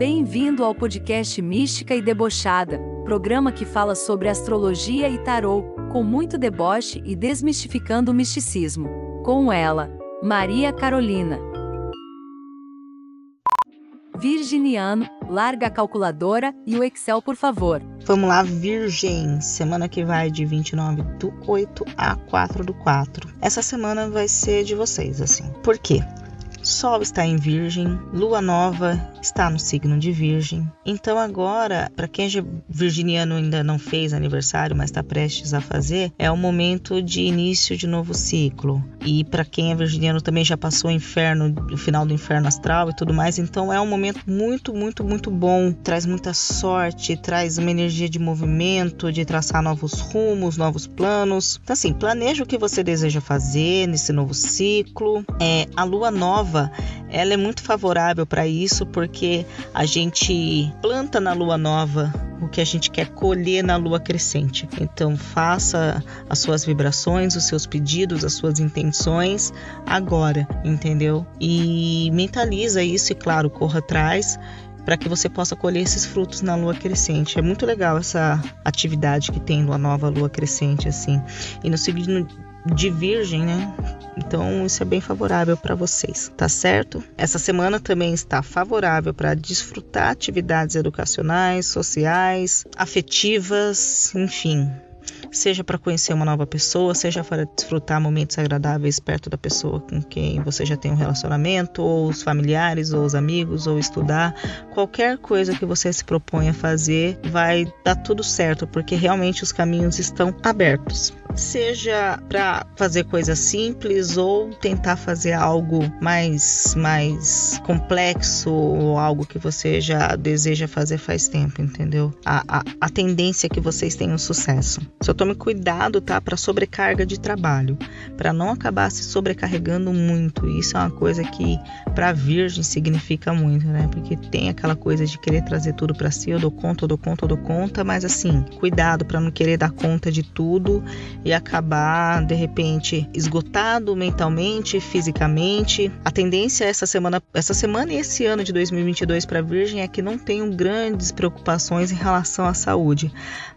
Bem-vindo ao podcast Mística e Debochada, programa que fala sobre astrologia e tarô, com muito deboche e desmistificando o misticismo. Com ela, Maria Carolina. Virginiano, larga a calculadora e o Excel, por favor. Vamos lá, Virgem. Semana que vai de 29 do 8 a 4 do 4. Essa semana vai ser de vocês, assim. Por quê? Sol está em Virgem, Lua nova está no signo de Virgem. Então agora, para quem é virginiano ainda não fez aniversário, mas está prestes a fazer, é o momento de início de novo ciclo. E para quem é virginiano também já passou o inferno, o final do inferno astral e tudo mais, então é um momento muito, muito, muito bom. Traz muita sorte, traz uma energia de movimento, de traçar novos rumos, novos planos. Então assim, planeja o que você deseja fazer nesse novo ciclo. É a lua nova nova, ela é muito favorável para isso porque a gente planta na lua nova o que a gente quer colher na lua crescente. Então, faça as suas vibrações, os seus pedidos, as suas intenções agora, entendeu? E mentaliza isso e, claro, corra atrás para que você possa colher esses frutos na lua crescente. É muito legal essa atividade que tem lua nova, lua crescente assim. E no signo de Virgem, né? Então isso é bem favorável para vocês, tá certo? Essa semana também está favorável para desfrutar atividades educacionais, sociais, afetivas, enfim, seja para conhecer uma nova pessoa, seja para desfrutar momentos agradáveis perto da pessoa com quem você já tem um relacionamento, ou os familiares, ou os amigos, ou estudar, qualquer coisa que você se propõe a fazer, vai dar tudo certo, porque realmente os caminhos estão abertos. Seja para fazer coisas simples ou tentar fazer algo mais mais complexo ou algo que você já deseja fazer faz tempo, entendeu? A, a, a tendência é que vocês tenham sucesso. Só tome cuidado, tá? Para sobrecarga de trabalho, para não acabar se sobrecarregando muito. Isso é uma coisa que para virgem significa muito, né? Porque tem aquela coisa de querer trazer tudo para si, eu dou conta, eu dou conta, eu dou conta, mas assim, cuidado para não querer dar conta de tudo e acabar de repente esgotado mentalmente, fisicamente. A tendência essa semana, essa semana e esse ano de 2022 para virgem é que não tenham grandes preocupações em relação à saúde.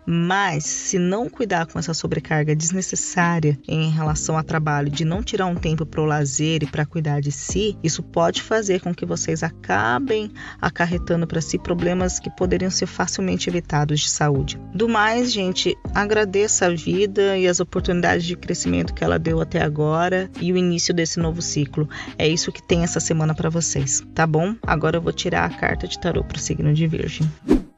Mas se não cuidar com essa sobrecarga desnecessária em relação ao trabalho, de não tirar um tempo para o lazer e para cuidar de si, isso pode fazer com que vocês acabem acarretando para si problemas que poderiam ser facilmente evitados de saúde. Do mais, gente, agradeça a vida e as oportunidades de crescimento que ela deu até agora e o início desse novo ciclo. É isso que tem essa semana para vocês, tá bom? Agora eu vou tirar a carta de tarô para o signo de Virgem.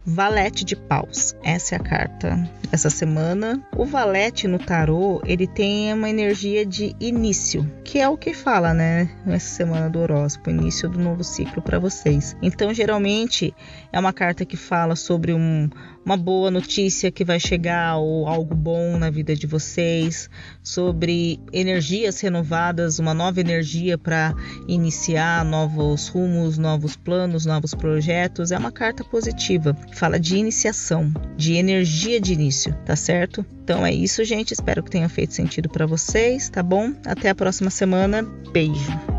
Valete de paus. Essa é a carta essa semana. O valete no tarô, ele tem uma energia de início, que é o que fala, né, nessa semana do horóscopo, início do novo ciclo para vocês. Então, geralmente é uma carta que fala sobre um, uma boa notícia que vai chegar ou algo bom na vida de vocês, sobre energias renovadas, uma nova energia para iniciar novos rumos, novos planos, novos projetos. É uma carta positiva fala de iniciação, de energia de início, tá certo? Então é isso, gente. Espero que tenha feito sentido para vocês, tá bom? Até a próxima semana. Beijo.